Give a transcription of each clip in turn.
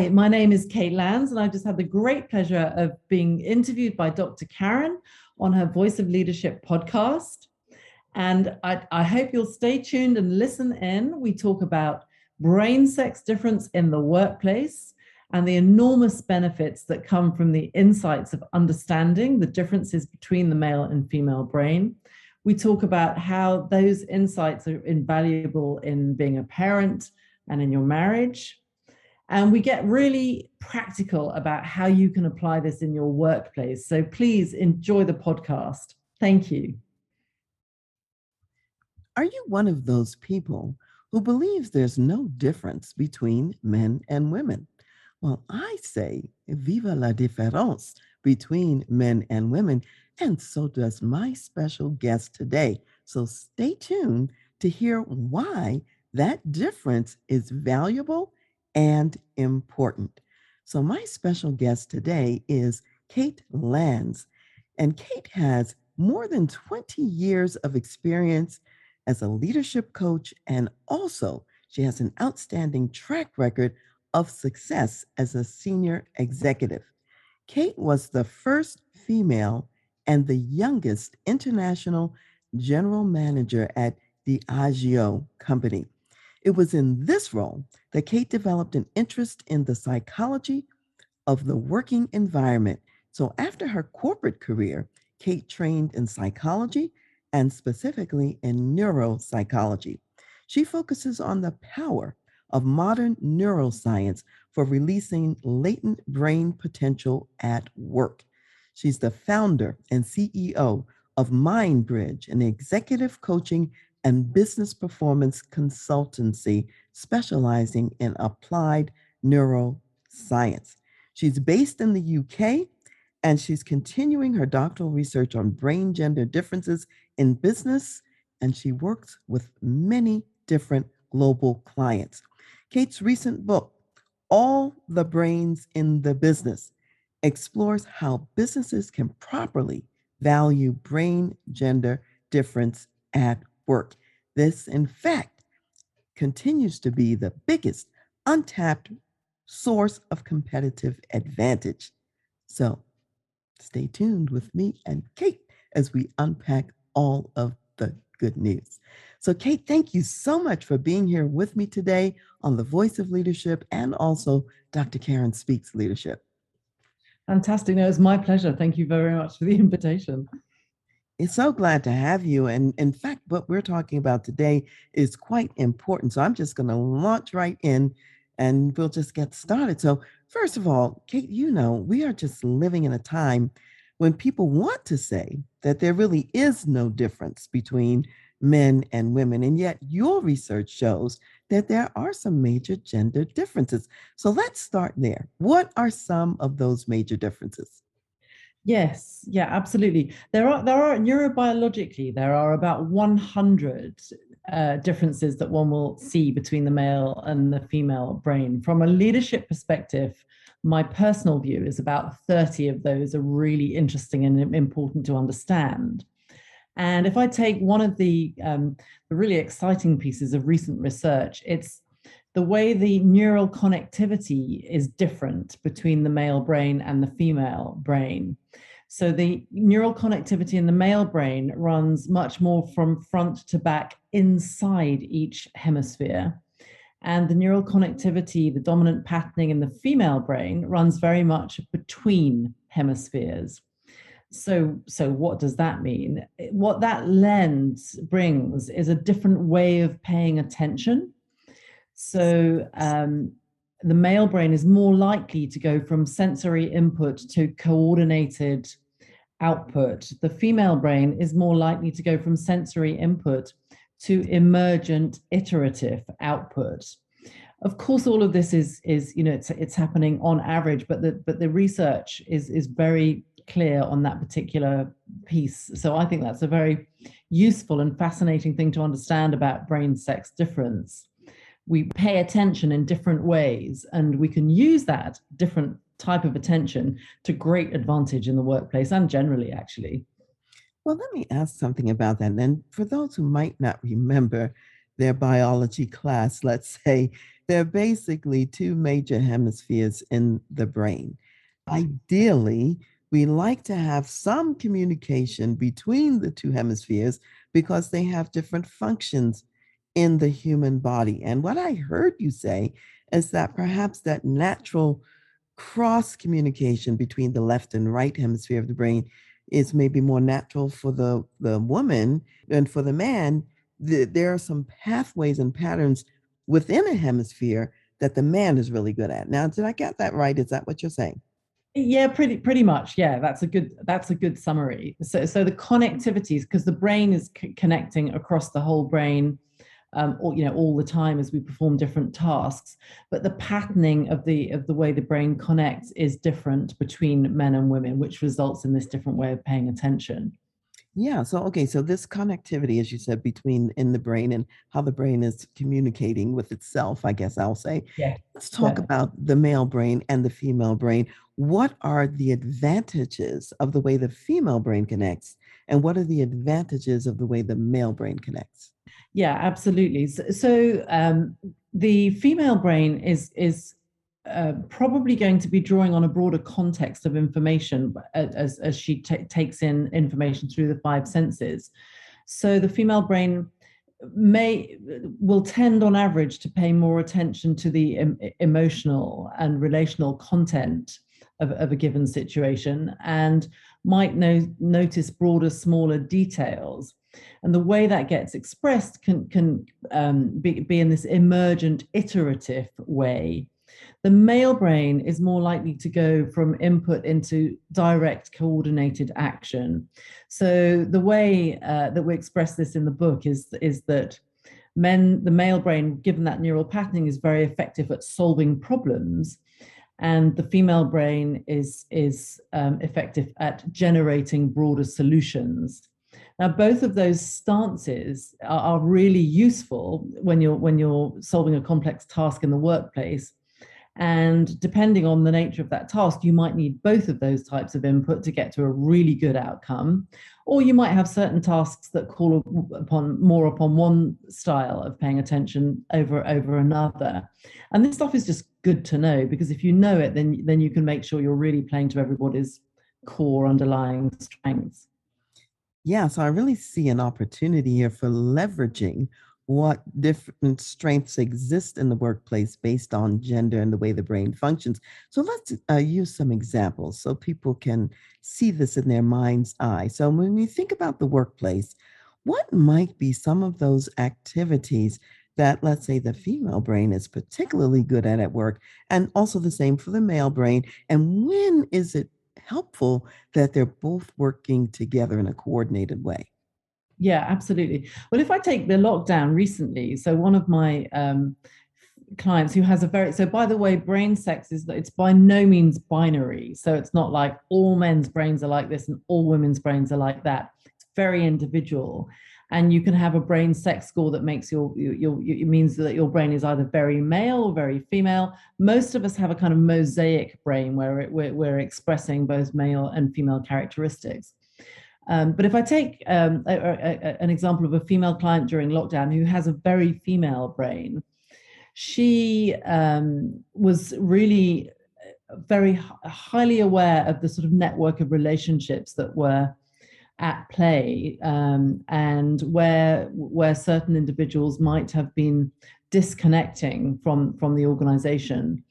Hi, my name is Kate Lanz, and I've just had the great pleasure of being interviewed by Dr. Karen on her Voice of Leadership podcast. And I, I, hope you'll stay tuned and listen in. We talk about brain sex difference in the workplace and the enormous benefits that come from the insights of understanding the differences between the male and female brain. We talk about how those insights are invaluable in being a parent and in your marriage and we get really practical about how you can apply this in your workplace. So please enjoy the podcast. Thank you. Are you one of those people who believes there's no difference between men and women? Well, I say, viva la différence between men and women, and so does my special guest today. So stay tuned to hear why that difference is valuable and important. So, my special guest today is Kate Lanz. And Kate has more than 20 years of experience as a leadership coach, and also she has an outstanding track record of success as a senior executive. Kate was the first female and the youngest international general manager at Diageo Company. It was in this role that Kate developed an interest in the psychology of the working environment. So, after her corporate career, Kate trained in psychology and specifically in neuropsychology. She focuses on the power of modern neuroscience for releasing latent brain potential at work. She's the founder and CEO of MindBridge, an executive coaching and business performance consultancy specializing in applied neuroscience. She's based in the UK and she's continuing her doctoral research on brain gender differences in business, and she works with many different global clients. Kate's recent book, All the Brains in the Business, explores how businesses can properly value brain gender difference at work. This, in fact, continues to be the biggest untapped source of competitive advantage. So stay tuned with me and Kate as we unpack all of the good news. So, Kate, thank you so much for being here with me today on The Voice of Leadership and also Dr. Karen Speaks Leadership. Fantastic. No, it's my pleasure. Thank you very much for the invitation. It's so glad to have you. And in fact, what we're talking about today is quite important. So I'm just going to launch right in and we'll just get started. So, first of all, Kate, you know, we are just living in a time when people want to say that there really is no difference between men and women. And yet, your research shows that there are some major gender differences. So, let's start there. What are some of those major differences? Yes, yeah, absolutely. There are there are neurobiologically there are about 100 uh, differences that one will see between the male and the female brain. From a leadership perspective, my personal view is about 30 of those are really interesting and important to understand. And if I take one of the, um, the really exciting pieces of recent research, it's the way the neural connectivity is different between the male brain and the female brain. So the neural connectivity in the male brain runs much more from front to back inside each hemisphere. And the neural connectivity, the dominant patterning in the female brain, runs very much between hemispheres. So, so what does that mean? What that lens brings is a different way of paying attention so um, the male brain is more likely to go from sensory input to coordinated output. The female brain is more likely to go from sensory input to emergent iterative output. of course all of this is is you know it's it's happening on average but the but the research is is very clear on that particular piece so i think that's a very useful and fascinating thing to understand about brain sex difference we pay attention in different ways and we can use that different type of attention to great advantage in the workplace and generally actually well let me ask something about that and then for those who might not remember their biology class let's say there are basically two major hemispheres in the brain. Ideally, we like to have some communication between the two hemispheres because they have different functions in the human body. And what I heard you say is that perhaps that natural cross communication between the left and right hemisphere of the brain is maybe more natural for the, the woman than for the man. The, there are some pathways and patterns within a hemisphere that the man is really good at. Now, did I get that right? Is that what you're saying? Yeah, pretty pretty much. Yeah, that's a good that's a good summary. So so the connectivities because the brain is c- connecting across the whole brain. Um, all, you know all the time as we perform different tasks but the patterning of the of the way the brain connects is different between men and women which results in this different way of paying attention yeah. So, okay. So, this connectivity, as you said, between in the brain and how the brain is communicating with itself, I guess I'll say. Yeah. Let's talk Yeah. about the male brain and the female brain. What are the advantages of the way the female brain connects? And what are the advantages of the way the male brain connects? Yeah, absolutely. So, so um, the female brain is is uh, probably going to be drawing on a broader context of information as, as she t- takes in information through the five senses. So the female brain may will tend on average to pay more attention to the em- emotional and relational content of, of a given situation and might no, notice broader smaller details and the way that gets expressed can can um, be, be in this emergent iterative way the male brain is more likely to go from input into direct coordinated action. So the way uh, that we express this in the book is, is that men, the male brain, given that neural patterning, is very effective at solving problems. And the female brain is, is um, effective at generating broader solutions. Now, both of those stances are, are, really useful when you're when you're solving a complex task in the workplace and depending on the nature of that task, you might need both of those types of input to get to a really good outcome. Or you might have certain tasks that call upon more upon one style of paying attention over over another. And this stuff is just good to know because if you know it, then then you can make sure you're really playing to everybody's core underlying strengths. Yeah, so I really see an opportunity here for leveraging what different strengths exist in the workplace based on gender and the way the brain functions. So let's uh, use some examples so people can see this in their mind's eye. So when we think about the workplace, what might be some of those activities that, let's say, the female brain is particularly good at at work, and also the same for the male brain? And when is it helpful that they're both working together in a coordinated way? Yeah, absolutely. Well, if I take the lockdown recently, so one of my um, clients who has a very so by the way brain sex is it's by no means binary. So it's not like all men's brains are like this and all women's brains are like that. It's very individual. And you can have a brain sex score that makes your, your, your it means that your brain is either very male or very female. Most of us have a kind of mosaic brain where it, we're, we're expressing both male and female characteristics um, but if I take um, a, a, an example of a female client during lockdown who has a very female brain, she um, was really uh, very highly aware of the sort of network of relationships that were at play um, and where where certain individuals might have been disconnecting from from the organization.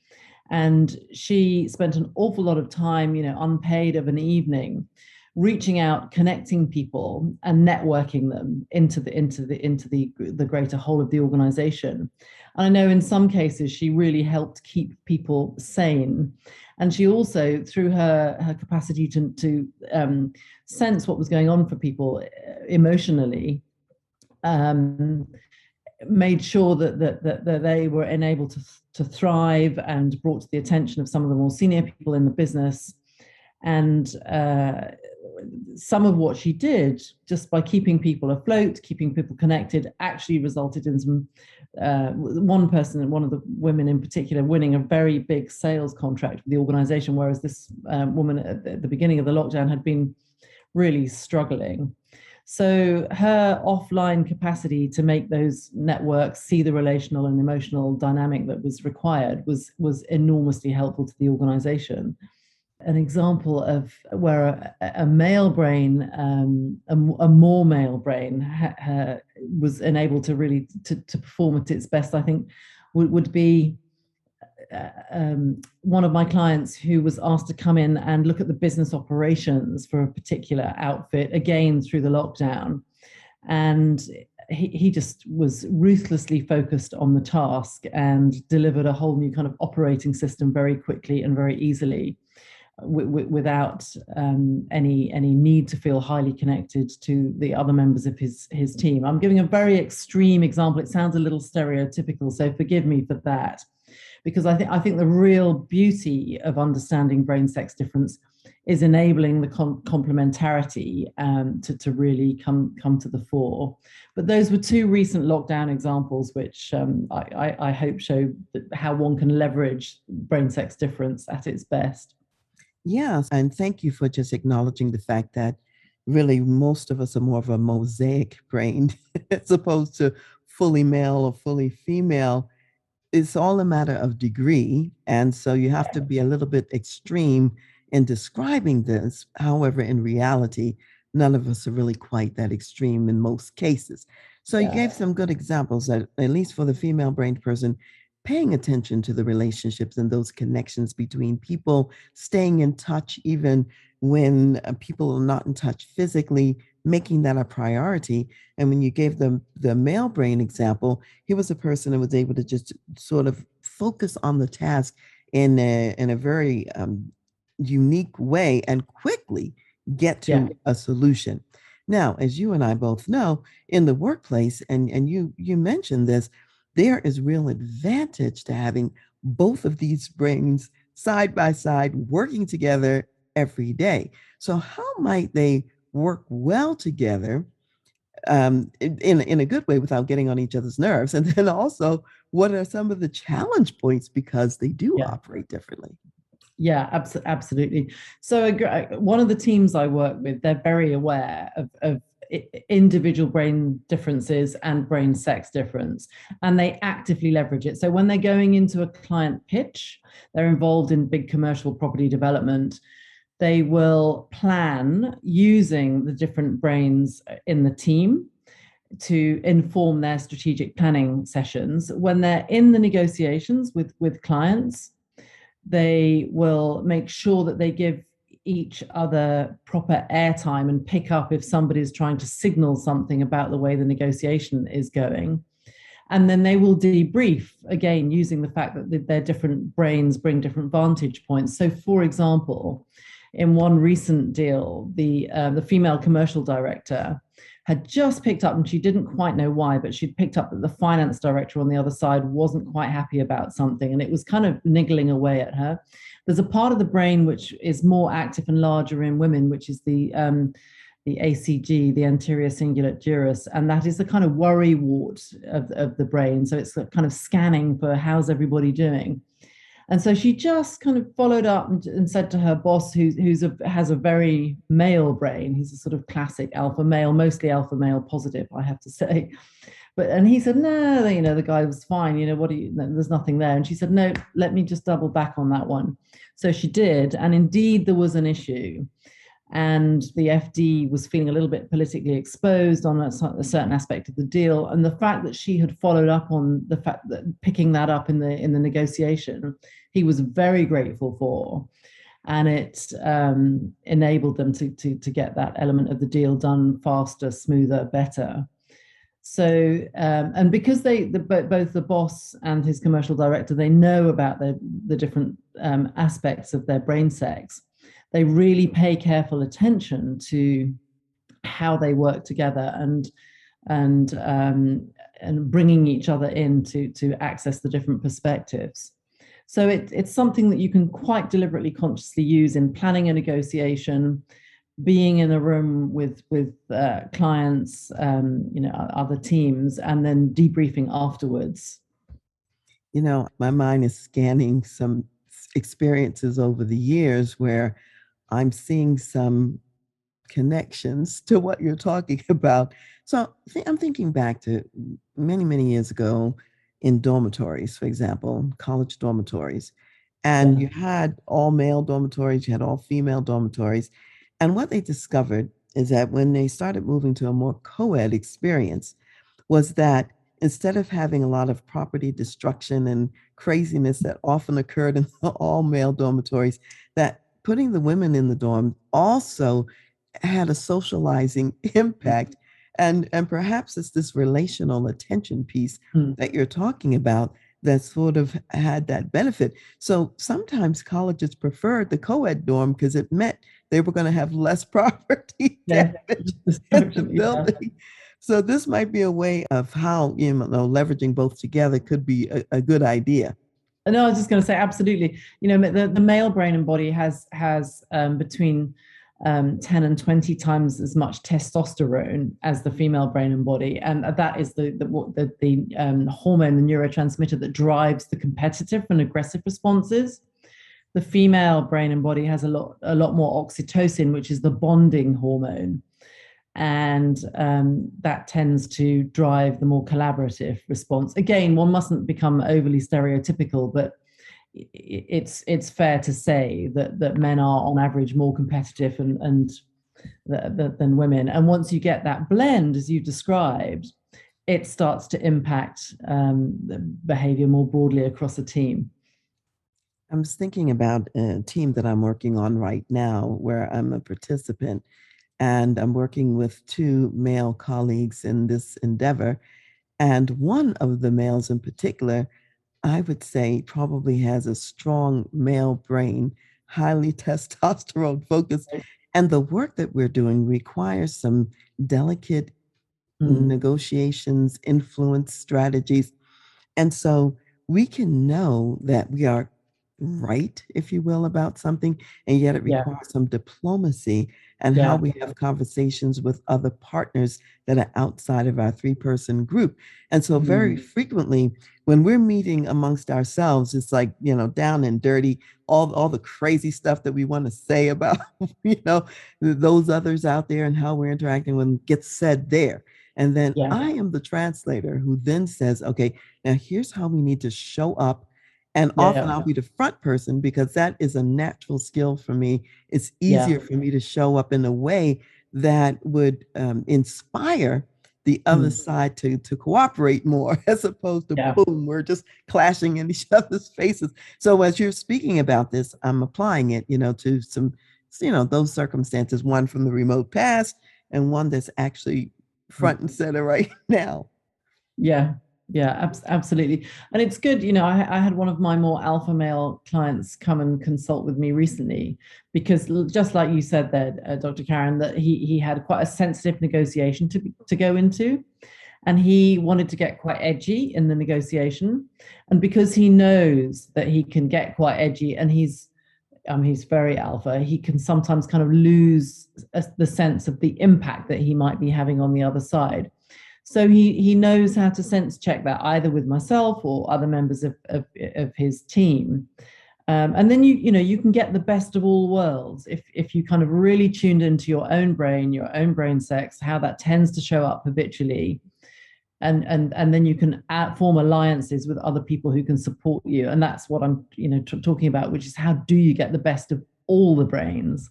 And she spent an awful lot of time you know unpaid of an evening reaching out connecting people and networking them into the into the into the the greater whole of the organization and i know in some cases she really helped keep people sane and she also through her her capacity to to um, sense what was going on for people uh, emotionally um, made sure that, that, that, that they were enabled to, to thrive and brought to the attention of some of the more senior people in the business. And uh, some of what she did, just by keeping people afloat, keeping people connected, actually resulted in some. Uh, one person, one of the women in particular, winning a very big sales contract with the organization, whereas this um, woman at the beginning of the lockdown had been really struggling. So her offline capacity to make those networks see the relational and emotional dynamic that was required was was enormously helpful to the organization. An example of where a, a male brain, um, a, a, more male brain, ha, ha, was enabled to really to, to perform at its best, I think, would, would be uh, um, one of my clients who was asked to come in and look at the business operations for a particular outfit again through the lockdown. And he, he just was ruthlessly focused on the task and delivered a whole new kind of operating system very quickly and very easily w- w- without um, any any need to feel highly connected to the other members of his his team i'm giving a very extreme example it sounds a little stereotypical so forgive me for that because I think I think the real beauty of understanding brain sex difference is enabling the com- complementarity um, to, to really come come to the fore. But those were two recent lockdown examples, which um, I, I, I, hope show how one can leverage brain sex difference at its best. Yes, and thank you for just acknowledging the fact that really most of us are more of a mosaic brain as opposed to fully male or fully female it's all a matter of degree. And so you have to be a little bit extreme in describing this. However, in reality, none of us are really quite that extreme in most cases. So yeah. you gave some good examples that, at least for the female brained person, paying attention to the relationships and those connections between people, staying in touch even when uh, people are not in touch physically, making that a priority. And when you gave them the male brain example, he was a person that was able to just sort of focus on the task in a, in a very um, unique way and quickly get to yeah. a solution. Now, as you and I both know, in the workplace, and, and you you mentioned this, there is real advantage to having both of these brains side by side working together every day. So, how might they work well together um, in, in a good way without getting on each other's nerves? And then also, what are some of the challenge points because they do yeah. operate differently? Yeah, abs- absolutely. So, one of the teams I work with, they're very aware of, of individual brain differences and brain sex difference and they actively leverage it so when they're going into a client pitch they're involved in big commercial property development they will plan using the different brains in the team to inform their strategic planning sessions. When they're in the negotiations with, with clients, they will make sure that they give each other proper airtime and pick up if somebody's trying to signal something about the way the negotiation is going. And then they will debrief again using the fact that their different brains bring different vantage points. So, for example, in one recent deal, the uh, the female commercial director had just picked up, and she didn't quite know why, but she'd picked up that the finance director on the other side wasn't quite happy about something, and it was kind of niggling away at her. There's a part of the brain which is more active and larger in women, which is the um, the ACG, the anterior cingulate gyrus, and that is the kind of worry wart of, of the brain. So it's kind of scanning for how's everybody doing. And so she just kind of followed up and, and said to her boss, who, who's a, has a very male brain, he's a sort of classic alpha male, mostly alpha male positive, I have to say. But and he said, no, you know, the guy was fine. You know, what do you? There's nothing there. And she said, no, let me just double back on that one. So she did, and indeed there was an issue and the FD was feeling a little bit politically exposed on a, a, certain aspect of the deal. And the fact that she had followed up on the fact that picking that up in the in the negotiation, he was very grateful for, and it um, enabled them to, to to get that element of the deal done faster, smoother, better. So um, and because they the, both the boss and his commercial director they know about the the different um, aspects of their brain sex they really pay careful attention to how they work together and and um, and bringing each other in to to access the different perspectives. So it, it's something that you can quite deliberately, consciously use in planning a negotiation, being in a room with with uh, clients, um, you know, other teams, and then debriefing afterwards. You know, my mind is scanning some experiences over the years where I'm seeing some connections to what you're talking about. So I'm thinking back to many, many years ago in dormitories, for example, college dormitories. And you had all male dormitories, you had all female dormitories. And what they discovered is that when they started moving to a more co ed experience, was that instead of having a lot of property destruction and craziness that often occurred in all male dormitories, that putting the women in the dorm also had a socializing impact and and perhaps it's this relational attention piece mm. that you're talking about that sort of had that benefit so sometimes colleges preferred the co-ed dorm because it meant they were going to have less property yeah. in the building yeah. so this might be a way of how you know leveraging both together could be a, a good idea no i was just going to say absolutely you know the, the male brain and body has has um, between um, 10 and 20 times as much testosterone as the female brain and body. And that is the, the, the, the um, hormone, the neurotransmitter that drives the competitive and aggressive responses. The female brain and body has a lot, a lot more oxytocin, which is the bonding hormone. And um, that tends to drive the more collaborative response. Again, one mustn't become overly stereotypical, but it's it's fair to say that that men are on average more competitive and and the, the, than women. And once you get that blend, as you described, it starts to impact um, behavior more broadly across a team. I was thinking about a team that I'm working on right now, where I'm a participant, and I'm working with two male colleagues in this endeavor. And one of the males in particular I would say probably has a strong male brain, highly testosterone focused. And the work that we're doing requires some delicate mm. negotiations, influence strategies. And so we can know that we are right, if you will, about something, and yet it requires yeah. some diplomacy and yeah. how we have conversations with other partners that are outside of our three person group. And so, very mm. frequently, when we're meeting amongst ourselves, it's like, you know, down and dirty, all, all the crazy stuff that we want to say about, you know, those others out there and how we're interacting when gets said there. And then yeah. I am the translator who then says, okay, now here's how we need to show up and yeah, often yeah. I'll be the front person because that is a natural skill for me. It's easier yeah. for me to show up in a way that would um, inspire the other mm. side to to cooperate more as opposed to boom, we're just clashing in each other's faces. So as you're speaking about this, I'm applying it, you know, to some, you know, those circumstances, one from the remote past and one that's actually mm. front and center right now. Yeah, yeah ab- absolutely. And it's good you know I, I, had one of my more alpha male clients come and consult with me recently because just like you said there uh, dr karen that he he had quite a sensitive negotiation to to go into and he wanted to get quite edgy in the negotiation. And because he knows that he can get quite edgy and he's um, he's very alpha he can sometimes kind of lose a, the sense of the impact that he might be having on the other side so he he knows how to sense check that either with myself or other members of, of, of his team. Um, and then you you know you can get the best of all worlds if if you kind of really tuned into your own brain, your own brain sex, how that tends to show up habitually, and and and then you can add, form alliances with other people who can support you. And that's what I'm you know t- talking about, which is how do you get the best of all the brains?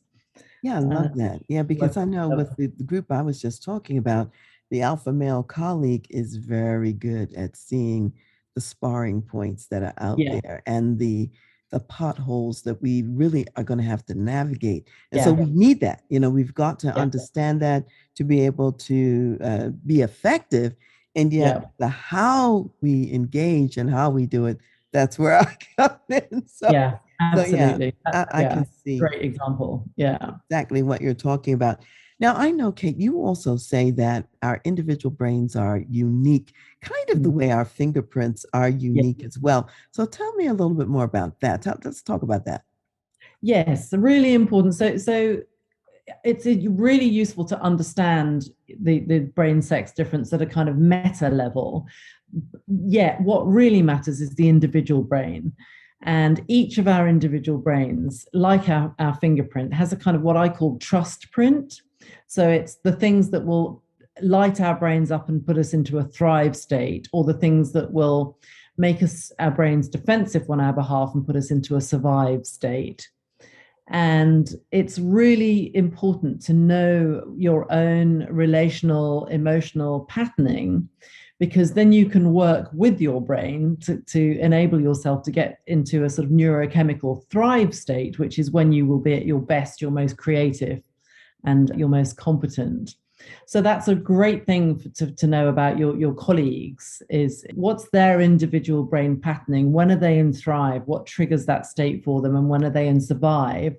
Yeah, I love uh, that. Yeah, because I know with the, the group I was just talking about, the alpha male colleague is very good at seeing the sparring points that are out yeah. there and the the potholes that we really are going to have to navigate. And yeah. so we need that you know we've got to yeah. understand that to be able to uh, be effective and yet the how we engage and how we do it that's where i come in. So, yeah absolutely so, yeah, I, I can see great example. Yeah. exactly what you're talking about Now, I know, Kate, you also say that our individual brains are unique, kind of the Mm. way our fingerprints are unique as well. So tell me a little bit more about that. Let's talk about that. Yes, really important. So, so it's really useful to understand the, the brain sex difference at a kind of meta level. Yet, what really matters is the individual brain. And each of our individual brains, like our, our fingerprint, has a kind of what I call trust print. So it's the things that will light our brains up and put us into a thrive state, or the things that will make us our brains defensive on our behalf and put us into a survive state. And it's really important to know your own relational, emotional patterning because then you can work with your brain to, to enable yourself to get into a sort of neurochemical thrive state, which is when you will be at your best, your most creative, and your most competent. So that's a great thing to, to know about your, your colleagues is what's their individual brain patterning? When are they in thrive? What triggers that state for them? And when are they in survive?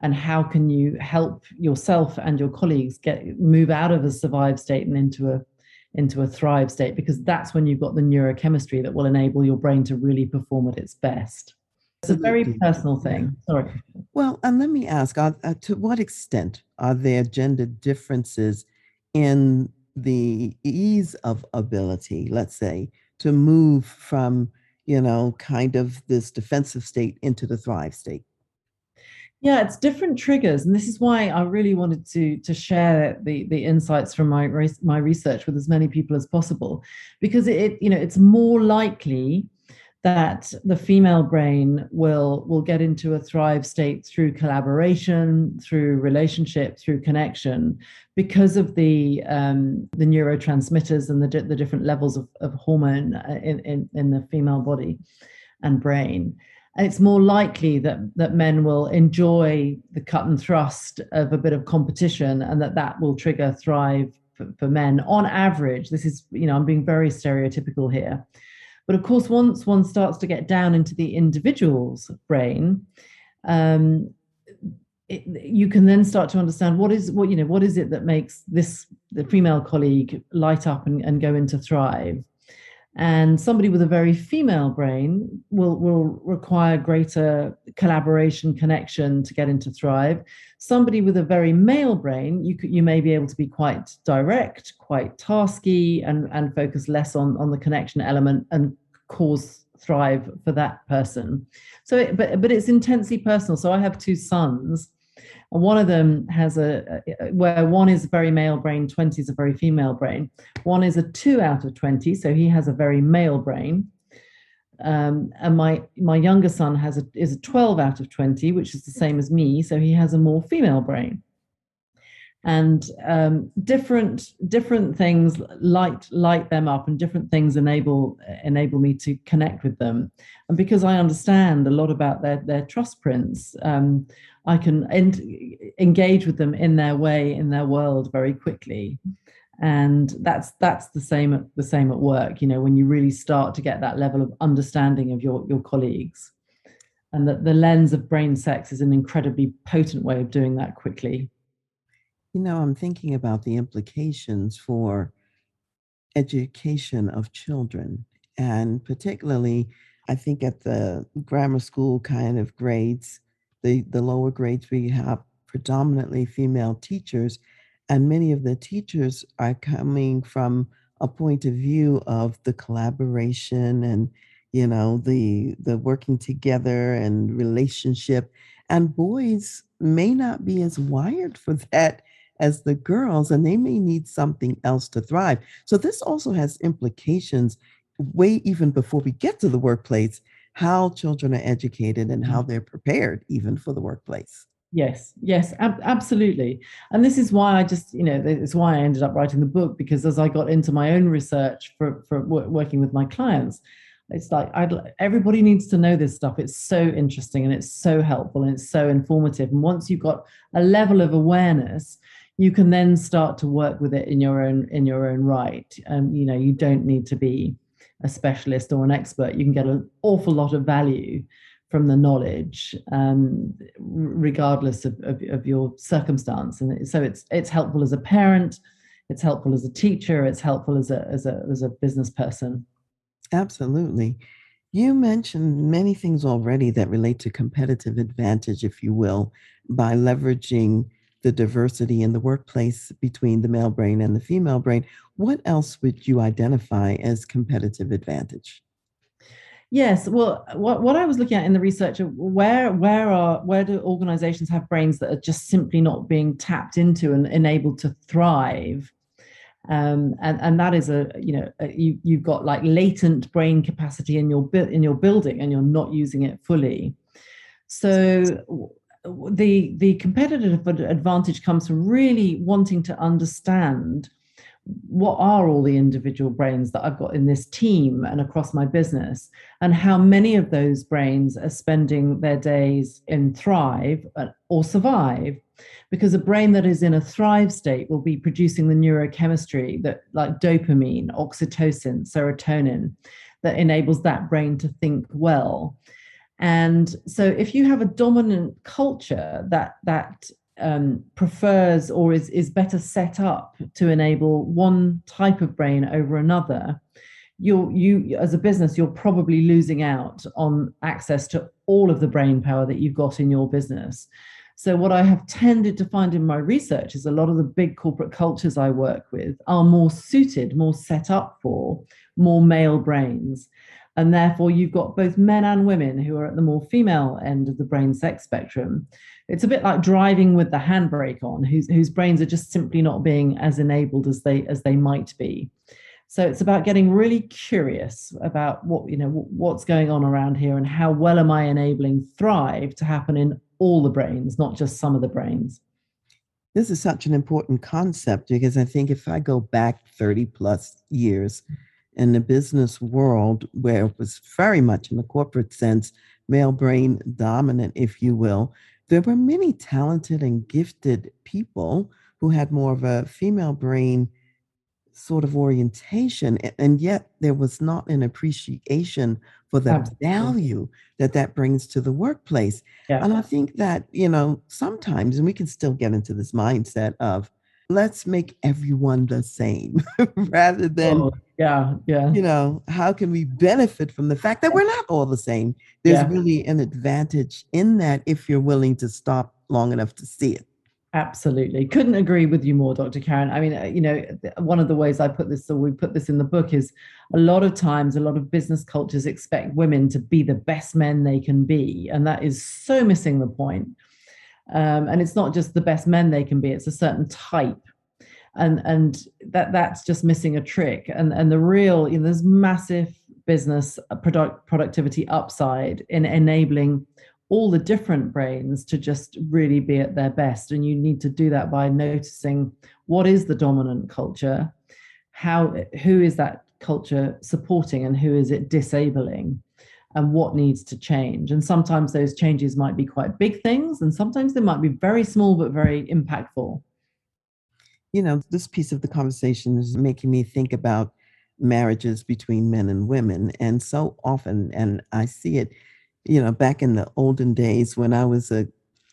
And how can you help yourself and your colleagues get move out of a survive state and into a into a thrive state? Because that's when you've got the neurochemistry that will enable your brain to really perform at its best. It's a very personal thing. Sorry. Well, and let me ask, are, uh, to what extent are there gender differences in the ease of ability, let's say, to move from, you know, kind of this defensive state into the thrive state? Yeah, it's different triggers, and this is why I really wanted to to share the the insights from my my research with as many people as possible, because it you know it's more likely that the female brain will will get into a thrive state through collaboration, through relationship, through connection, because of the um, the neurotransmitters and the the different levels of, of hormone uh, in, in in the female body and brain. And it's more likely that that men will enjoy the cut and thrust of a bit of competition and that that will trigger thrive for, for, men. On average this is you know i'm being very stereotypical here but of course once one starts to get down into the individual's brain um, it, you can then start to understand what is what you know what is it that makes this the female colleague light up and, and go into thrive and somebody with a very female brain will will require greater collaboration connection to get into thrive. Somebody with a very male brain you you may be able to be quite direct quite tasky and and focus less on on the connection element and cause thrive for that person. So but but it's intensely personal. So i have two sons and one of them has a, where one is very male brain 20 is a very female brain. One is a 2 out of 20 so he has a very male brain. Um, and my my younger son has a is a 12 out of 20 which is the same as me so he has a more female brain. And um, different different things light light them up and different things enable enable me to connect with them. And because i understand a lot about their their trust prints um, i can en- engage with them in their way in their world very quickly. And that's that's the same at the same at work you know when you really start to get that level of understanding of your your colleagues. And that the lens of brain sex is an incredibly potent way of doing that quickly. You know, I'm thinking about the implications for education of children. And particularly, I think at the grammar school kind of grades, the, the lower grades, we have predominantly female teachers. And many of the teachers are coming from a point of view of the collaboration and you know the the working together and relationship and boys may not be as wired for that as the girls, and they may need something else to thrive. So, this also has implications way even before we get to the workplace how children are educated and how they're prepared even for the workplace. Yes, yes, ab- absolutely. And this is why I just, you know, it's why I ended up writing the book because as I got into my own research for, for working with my clients, it's like I'd, everybody needs to know this stuff. It's so interesting and it's so helpful and it's so informative. And once you've got a level of awareness, you can then start to work with it in your own in your own right. Um, you know, you don't need to be a specialist or an expert. You can get an awful lot of value from the knowledge, um, regardless of, of, of, your circumstance. And so it's it's helpful as a parent, it's helpful as a teacher, it's helpful as a as a as a business person. Absolutely. You mentioned many things already that relate to competitive advantage, if you will, by leveraging the diversity in the workplace between the male brain and the female brain. What else would you identify as competitive advantage? Yes, well, what, what I was looking at in the research, where where are where do organizations have brains that are just simply not being tapped into and enabled to thrive? Um, and and that is a you know a, you you've got like latent brain capacity in your in your building and you're not using it fully. So the the competitive advantage comes from really wanting to understand what are all the individual brains that I've got in this team and across my business, and how many of those brains are spending their days in thrive or survive. Because a brain that is in a thrive state will be producing the neurochemistry that, like dopamine, oxytocin, serotonin, that enables that brain to think well. And so, if you have a dominant culture that that um, prefers or is, is better set up to enable one type of brain over another, you're, you as a business, you're probably losing out on access to all of the brain power that you've got in your business. So, what I have tended to find in my research is a lot of the big corporate cultures I work with are more suited, more set up for more male brains. And therefore, you've got both men and women who are at the more female end of the brain sex spectrum. It's a bit like driving with the handbrake on, whose, whose brains are just simply not being as enabled as they as they might be. So it's about getting really curious about what you know what's going on around here and how well am I enabling thrive to happen in all the brains, not just some of the brains. This is such an important concept because I think if I go back 30 plus years, in the business world where it was very much in the corporate sense, male brain dominant, if you will, there were many talented and gifted people who had more of a female brain sort of orientation and yet there was not an appreciation for the Absolutely. value that that brings to the workplace yeah. and i think that you know sometimes and we can still get into this mindset of let's make everyone the same rather than oh, yeah yeah. You know how can we benefit from the fact that we're not all the same? There's yeah. really an advantage in that if you're willing to stop long enough to see it. Absolutely. Couldn't agree with you more dr karen. I mean uh, you know one of the ways i put this or we put this in the book is a lot of times a lot of business cultures expect women to be the best men they can be and that is so missing the point. Um, and it's not just the best men they can be it's a certain type and and that that's just missing a trick and and the real you know, there's massive business uh, product productivity upside in enabling all the different brains to just really be at their best and you need to do that by noticing what is the dominant culture how who is that culture supporting and who is it disabling and what needs to change. And sometimes those changes might be quite big things, and sometimes they might be very small but very impactful. You know, this piece of the conversation is making me think about marriages between men and women. And so often, and I see it, you know, back in the olden days when I was a,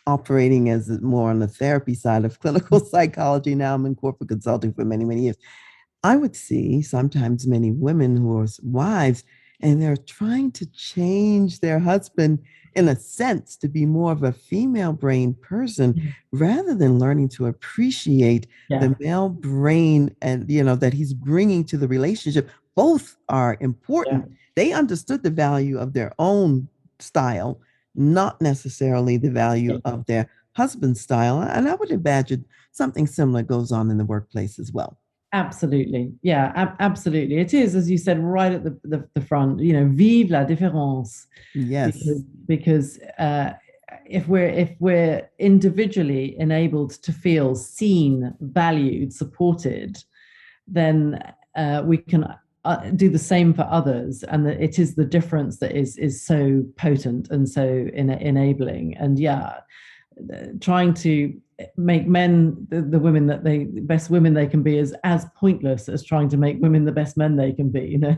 operating as more on the therapy side of clinical psychology. Now I'm in corporate consulting for many, many years. I would see sometimes many women who are wives and they're trying to change their husband in a sense to be more of a female brain person mm-hmm. rather than learning to appreciate yeah. the male brain and you know that he's bringing to the relationship both are important yeah. they understood the value of their own style not necessarily the value of their husband's style and i would imagine something similar goes on in the workplace as well Absolutely. Yeah, ab- absolutely. It is, as you said, right at the, the, the, front, you know, vive la différence. Yes. Because, because uh, if we're if we're individually enabled to feel seen, valued, supported, then uh, we can uh, do the same for others, and that it is the difference that is is so potent and so in, enabling. And yeah, trying to make men the, the, women that they the best women they can be is as pointless as trying to make women the best men they can be you know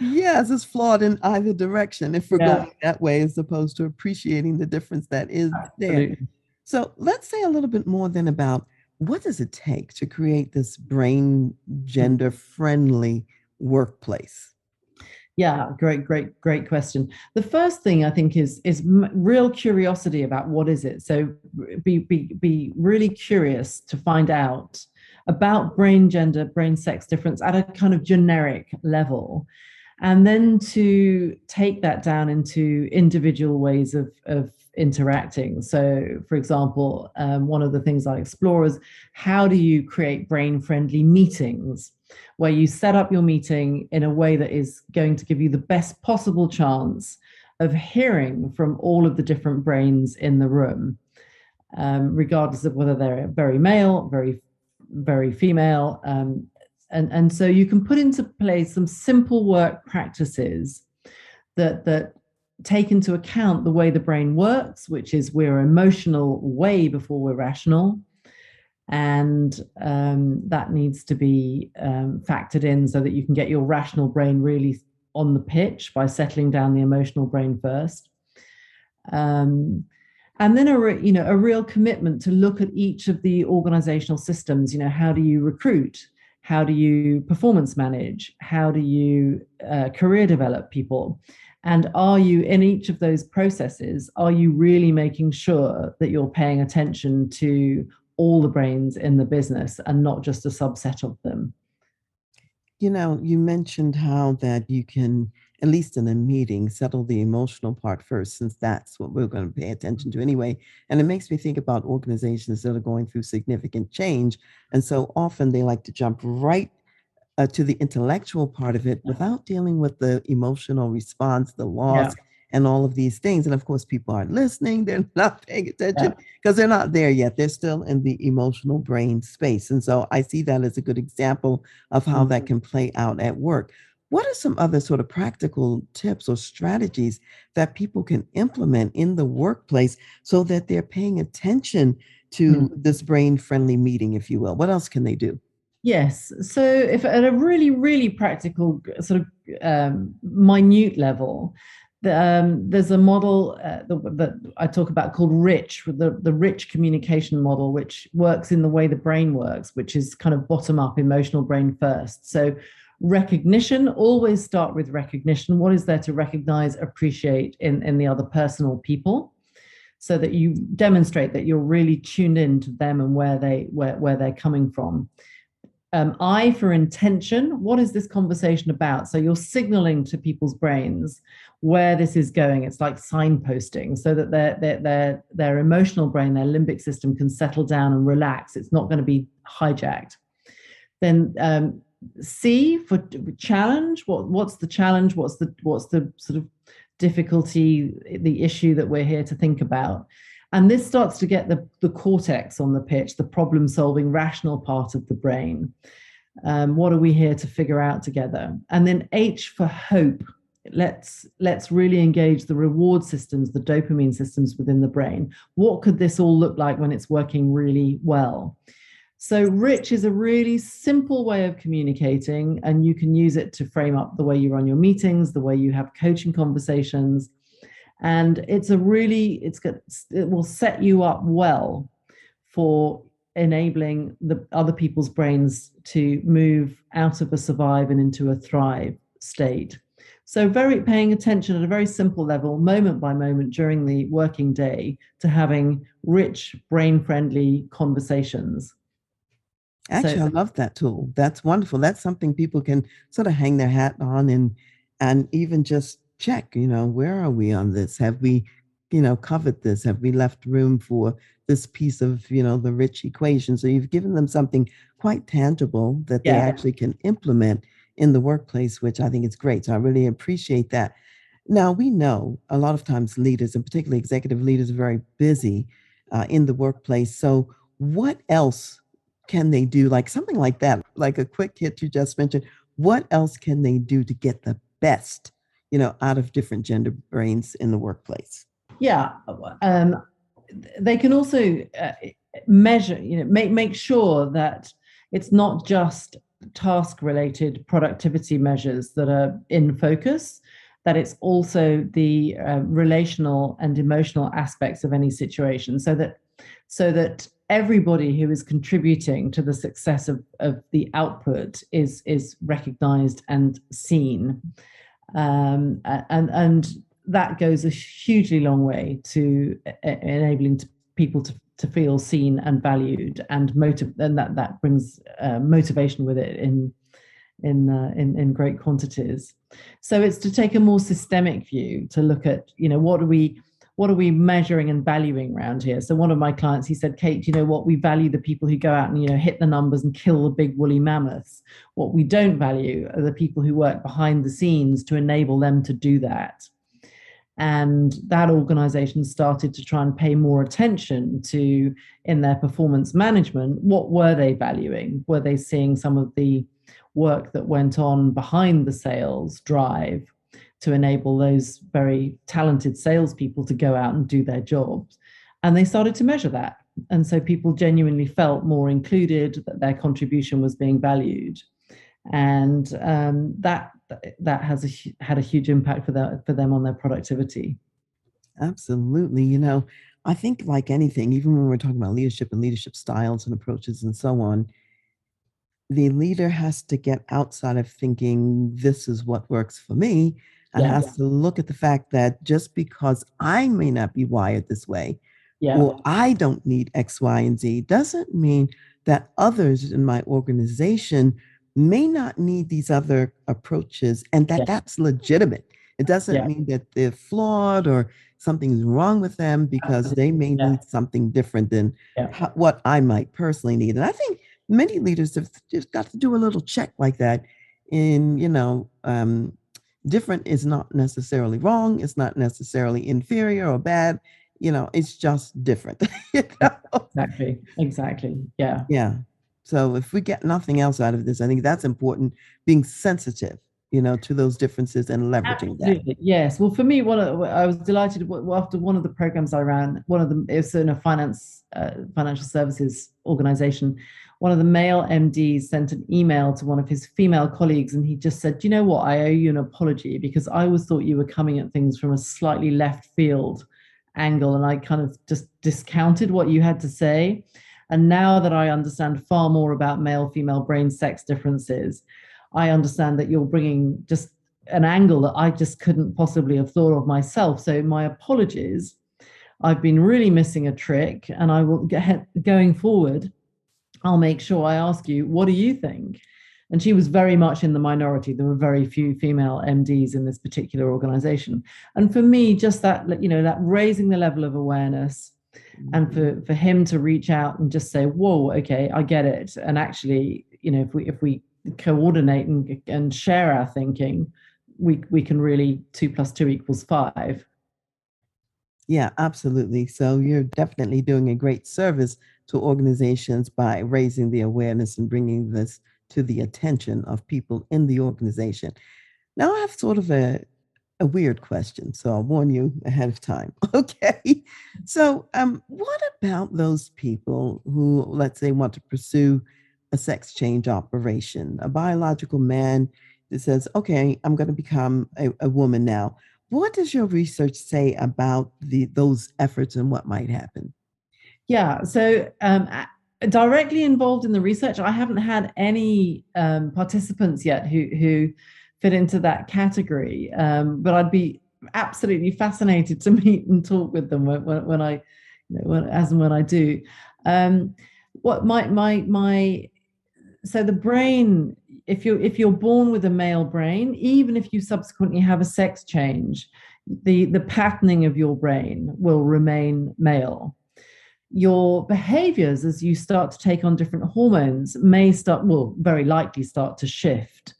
Yes, it's flawed in either direction if we're yeah. going that way as opposed to appreciating the difference that is Absolutely. there. So let's say a little bit more then about what does it take to create this brain gender friendly workplace? Yeah, great, great, great question. The first thing I think is is real curiosity about what is it. So be be be really curious to find out about brain gender, brain sex difference at a kind of generic level and then to take that down into individual ways of, of interacting. So, for example, um, one of the things I explore is how do you create brain friendly meetings where you set up your meeting in a way that is going to give you the best possible chance of hearing from all of the different brains in the room, um, regardless of whether they're very male, very very female, um, and and so you can put into place some simple work practices that that take into account the way the brain works which is we're emotional way before we're rational and um, that needs to be um, factored in so that you can get your rational brain really on the pitch by settling down the emotional brain first. Um, and then a re, you know a real commitment to look at each of the organizational systems. You know how do you recruit? How do you performance manage? How do you uh, career develop people? And are you in each of those processes are you really making sure that you're paying attention to all the brains in the business and not just a subset of them you know you mentioned how that you can at least in a meeting, settle the emotional part first, since that's what we're going to pay attention to anyway. And it makes me think about organizations that are going through significant change. And so often they like to jump right uh, to the intellectual part of it without dealing with the emotional response, the loss, yeah. And all of these things. And of course, people aren't listening, they're not paying attention because yeah. they're not there yet. They're still in the emotional brain space. And so I see that as a good example of how mm-hmm. that can play out at work. What are some other sort of practical tips or strategies that people can implement in the workplace so that they're paying attention to mm. this brain friendly meeting, if you will? What else can they do? Yes. So, if at a really, really practical, sort of um, minute level, the, um, there's a model uh, that, I talk about called RICH, the, the rich communication model, which works in the way the brain works, which is kind of bottom up emotional brain first. So, recognition always start with recognition. What is there to recognize appreciate in in the other person or people? So that you demonstrate that you're really tuned in to them and where they where, where they're coming from um, I for intention. What is this conversation about? So you're signaling to people's brains where this is going. It's like signposting, so that their their their their emotional brain, their limbic system, can settle down and relax. It's not going to be hijacked. Then um, C for challenge. What what's the challenge? What's the what's the sort of difficulty, the issue that we're here to think about? And this starts to get the, the cortex on the pitch, the problem solving, rational part of the brain. Um, what are we here to figure out together? And then H for hope. Let's let's really engage the reward systems, the dopamine systems within the brain. What could this all look like when it's working really well? So, rich is a really simple way of communicating, and you can use it to frame up the way you run your meetings, the way you have coaching conversations. And it's a really, it's got, it will set you up well for enabling the other people's brains to move out of a survive and into a thrive state. So, very paying attention at a very simple level, moment by moment during the working day, to having rich, brain friendly conversations. Actually, so, I love that tool. That's wonderful. That's something people can sort of hang their hat on and and even just check, you know, where are we on this? Have we, you know, covered this? Have we left room for this piece of, you know, the rich equation? So you've given them something quite tangible that yeah. they actually can implement in the workplace, which I think is great. So I really appreciate that. Now, we know a lot of times leaders, and particularly executive leaders, are very busy uh, in the workplace. So, what else can they do? Like something like that, like a quick hit you just mentioned. What else can they do to get the best, you know, out of different gender brains in the workplace? Yeah, um, they can also uh, measure, you know, make make sure that it's not just task related productivity measures that are in focus, that it's also the uh, relational and emotional aspects of any situation so that so that everybody who is contributing to the success of, of the output is is recognized and seen um, and and that goes a hugely long way to enabling people to, to feel seen and valued and motive and that that brings uh, motivation with it in in, uh, in in great quantities. So it's to take a more systemic view to look at you know what are we what are we measuring and valuing around here? So one of my clients he said kate you know what? We value the people who go out and you know hit the numbers and kill the big woolly mammoths. What we don't value are the people who work behind the scenes to enable them to do that. And that organization started to try and pay more attention to in their performance management what were they valuing? Were they seeing some of the work that went on behind the sales drive to enable those very talented salespeople to go out and do their jobs. And they started to measure that. And so people genuinely felt more included that their contribution was being valued. And um, that that has a, had a huge impact for that for them on their productivity. Absolutely, you know, I think like anything, even when we're talking about leadership and leadership styles and approaches and so on, the leader has to get outside of thinking this is what works for me and yeah. has to look at the fact that just because I may not be wired this way yeah. or I don't need X, Y, and Z doesn't mean that others in my organization may not need these other approaches and that yeah. that's legitimate. It doesn't yeah. mean that they're flawed or something's wrong with them because they may yeah. need something different than how, what I might personally need. And I think many leaders have just got to do a little check like that. In you know, um, different is not necessarily wrong. It's not necessarily inferior or bad. You know, it's just different. you know? Exactly. Exactly. Yeah. Yeah. So if we get nothing else out of this, I think that's important, being sensitive, you know, to those differences and leveraging Absolutely. that. Yes. Well, for me, one of, I was delighted after one of the programs I ran, one of them is in a finance, uh, financial services organization. One of the male MDs sent an email to one of his female colleagues, and he just said, "You know what? I owe you an apology because I always thought you were coming at things from a slightly left field angle, and I kind of just discounted what you had to say." And now that I understand far more about male female brain sex differences, I understand that you're bringing just an angle that I just couldn't possibly have thought of myself. So, my apologies. I've been really missing a trick, and I will get going forward. I'll make sure I ask you, what do you think? And she was very much in the minority. There were very few female MDs in this particular organization. And for me, just that, you know, that raising the level of awareness, and mm-hmm. for for him to reach out and just say whoa okay i get it and actually you know if we if we coordinate and, and share our thinking we we can really two plus two equals five yeah absolutely so you're definitely doing a great service to organizations by raising the awareness and bringing this to the attention of people in the organization now i have sort of a a weird question, so I'll warn you ahead of time. Okay. So, um, what about those people who, let's say, want to pursue a sex change operation? A biological man that says, okay, I'm going to become a, a woman now. What does your research say about the those efforts and what might happen? Yeah. So, um, directly involved in the research, I haven't had any um, participants yet who who fit into that category. Um, but I'd be absolutely fascinated to meet and talk with them when, when, when I, you know, when, as and when I do. Um, what my my my, so the brain, if you if you're born with a male brain, even if you subsequently have a sex change, the the patterning of your brain will remain male your behaviors as you start to take on different hormones may start will very likely start to shift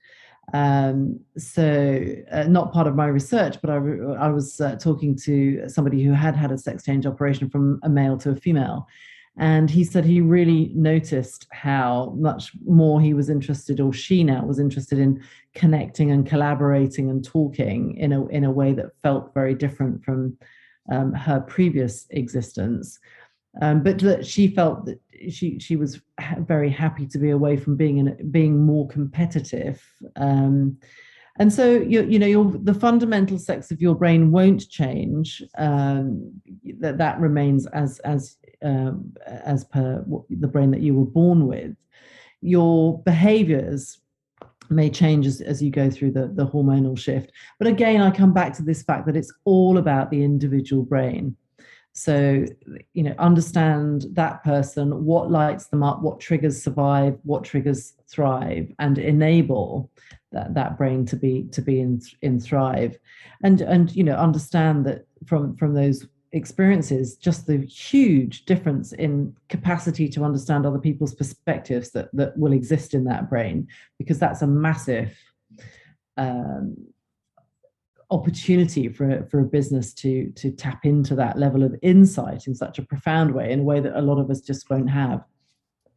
um, so, uh, not part of my research, but I, I was uh, talking to somebody who had had a sex change operation from a male to a female. And he said he really noticed how much more he was interested, or she now was interested in connecting and collaborating and talking in a, in a way that felt very different from um, her previous existence. Um, but that she felt that she she was very happy to be away from being in, being more competitive. Um, and so you you know your the fundamental sex of your brain won't change. Um, that that remains as as um, as per the brain that you were born with. Your behaviors may change as, as you go through the, the hormonal shift. But again, I come back to this fact that it's all about the individual brain. So, you know, understand that person, what lights them up, what triggers survive, what triggers thrive, and enable that, that brain to be to be in in thrive. And and you know, understand that from from those experiences just the huge difference in capacity to understand other people's perspectives that that will exist in that brain because that's a massive um, opportunity for for a business to to tap into that level of insight in such a profound way in a way that a lot of us just won't have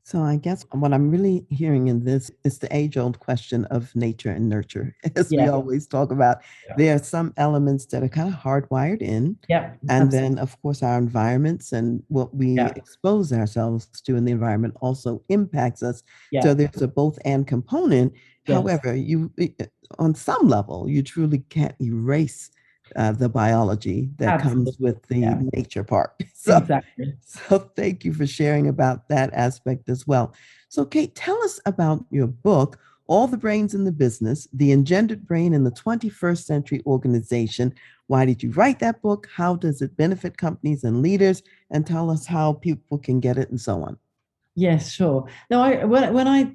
so I guess what I'm really hearing in this is the age-old question of nature and nurture, as yeah. we always talk about. Yeah. There are some elements that are kind of hardwired in. And absolutely. then of course our environments and what we yeah. expose ourselves to in the environment also impacts us. So there's a both and component. Yes. However, you eh, eh, on some level, you truly can't erase uh, the biology that Absolutely. comes with the yeah. nature part. So, exactly. So thank you for sharing about that aspect as well. So Kate, tell us about your book, All the Brains in the Business, The Engendered Brain in the 21st Century Organization. Why did you write that book? How does it benefit companies and leaders? And tell us how people can get it and so on. Yes, sure. Now, I when when I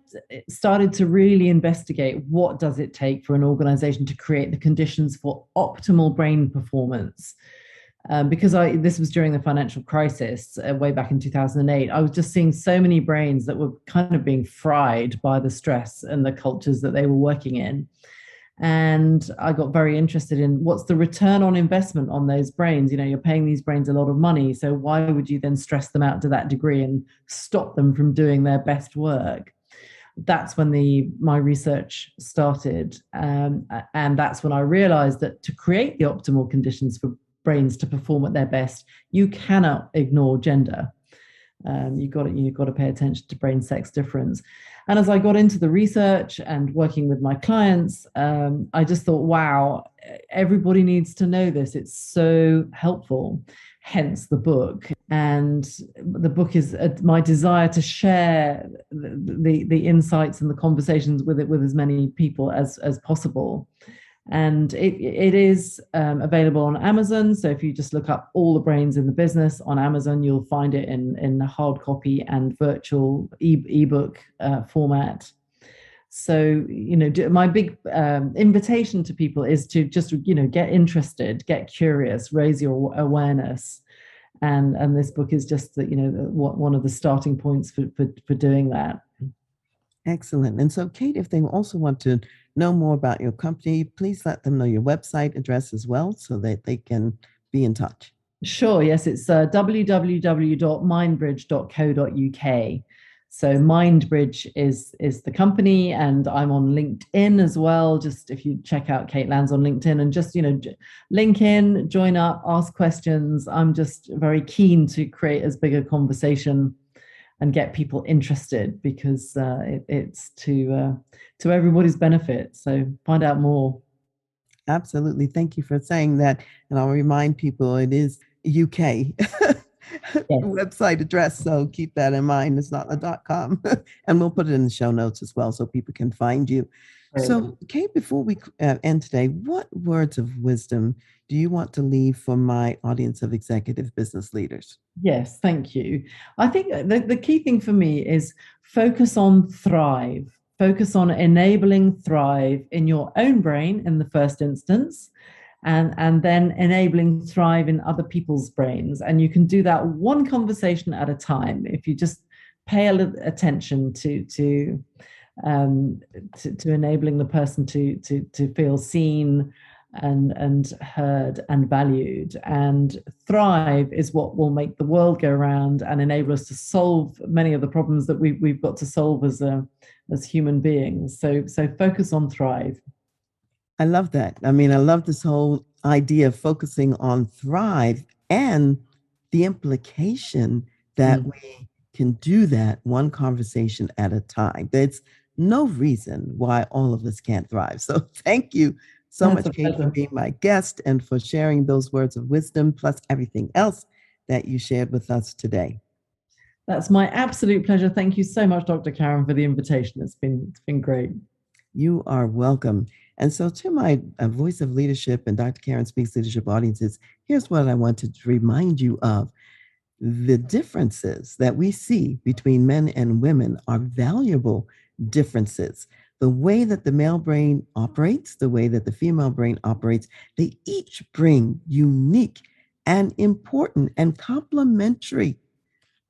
started to really investigate what does it take for an organization to create the conditions for optimal brain performance, um, because I this was during the financial crisis uh, way back in 2008. I was just seeing so many brains that were kind of being fried by the stress and the cultures that they were working in and i got very interested in what's the return on investment on those brains? You know you're paying these brains a lot of money so why would you then stress them out to that degree and stop them from doing their best work? That's when the my research started um, and that's when i realized that to create the optimal conditions for brains to perform at their best you cannot ignore gender um, you've got to, you've got to pay attention to brain sex difference and as I got into the research and working with my clients, um, I just thought, wow, everybody needs to know this. It's so helpful. Hence the book. And the book is uh, my desire to share the, the, the insights and the conversations with it with as many people as as possible and it, it is um, available on Amazon. So if you just look up all the brains in the business on Amazon, you'll find it in in hard copy and virtual e- ebook uh, format. So you know, my big um, invitation to people is to just you know get interested, get curious, raise your awareness, and and this book is just that you know one of the starting points for for, for doing that. Excellent. And so, Kate, if they also want to know more about your company, please let them know your website address as well so that they can be in touch. Sure. Yes, it's uh, www.mindbridge.co.uk. So Mindbridge is is the company, and I'm on LinkedIn as well. Just if you check out Kate Lanz on LinkedIn and just you know link in, join up, ask questions. I'm just very keen to create as big a conversation and get people interested because uh, it, it's to uh, to everybody's benefit. So find out more. Absolutely, thank you for saying that, and I'll remind people it is UK yes. website address, so keep that in mind. It's not a dot com, and we'll put it in the show notes as well, so people can find you. So, Kate, before we uh, end today, what words of wisdom do you want to leave for my audience of executive business leaders? Yes, thank you. I think the, the key thing for me is focus on thrive, focus on enabling thrive in your own brain in the first instance. And, and then enabling thrive in other people's brains. And you can do that one conversation at a time if you just pay a little attention to, to um, to, to, enabling the person to to to feel seen and and heard and valued and thrive is what will make the world go round and enable us to solve many of the problems that we, we've got to solve as a as human beings so so focus on thrive i love that i mean i love this whole idea of focusing on thrive and the implication that mm. we can do that one conversation at a time. There's no reason why all of us can't thrive. So thank you so That's much, Kate, for being my guest and for sharing those words of wisdom, plus everything else that you shared with us today. That's my absolute pleasure. Thank you so much, Dr. Karen, for the invitation. It's been it's been great. You are welcome. And so, to my uh, Voice of Leadership and Dr. Karen Speaks Leadership audiences, here's what I want to remind you of. The differences that we see between men and women are valuable differences. The way that the male brain operates, the way that the female brain operates, they each bring unique and important and complementary,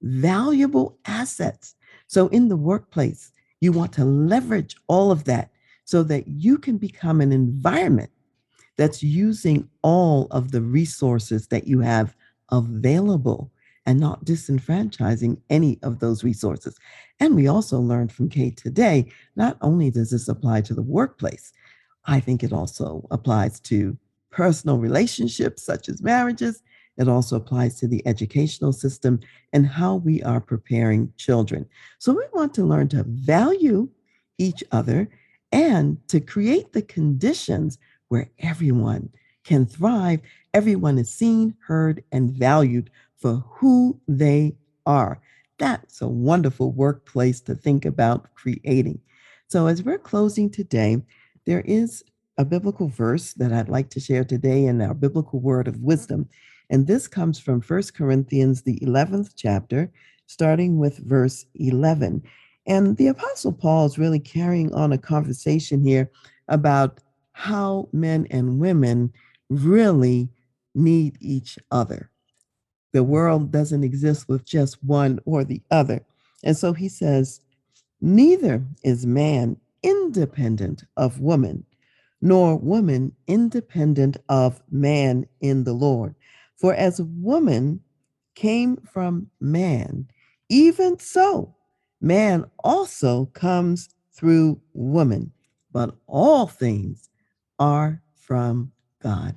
valuable assets. So, in the workplace, you want to leverage all of that so that you can become an environment that's using all of the resources that you have available and not disenfranchising any of those resources. And we also learned from Kate today not only does this apply to the workplace, I think it also applies to personal relationships such as marriages. It also applies to the educational system and how we are preparing children. So we want to learn to value each other and to create the conditions where everyone can thrive. Everyone is seen, heard, and valued for who they are. That's a wonderful workplace to think about creating. So, as we're closing today, there is a biblical verse that I'd like to share today in our biblical word of wisdom. And this comes from First Corinthians, the 11th chapter, starting with verse 11. And the Apostle Paul is really carrying on a conversation here about how men and women really need each other. The world doesn't exist with just one or the other. And so he says, Neither is man independent of woman, nor woman independent of man in the Lord. For as woman came from man, even so Man also comes through woman, but all things are from God.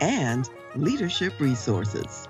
and leadership resources.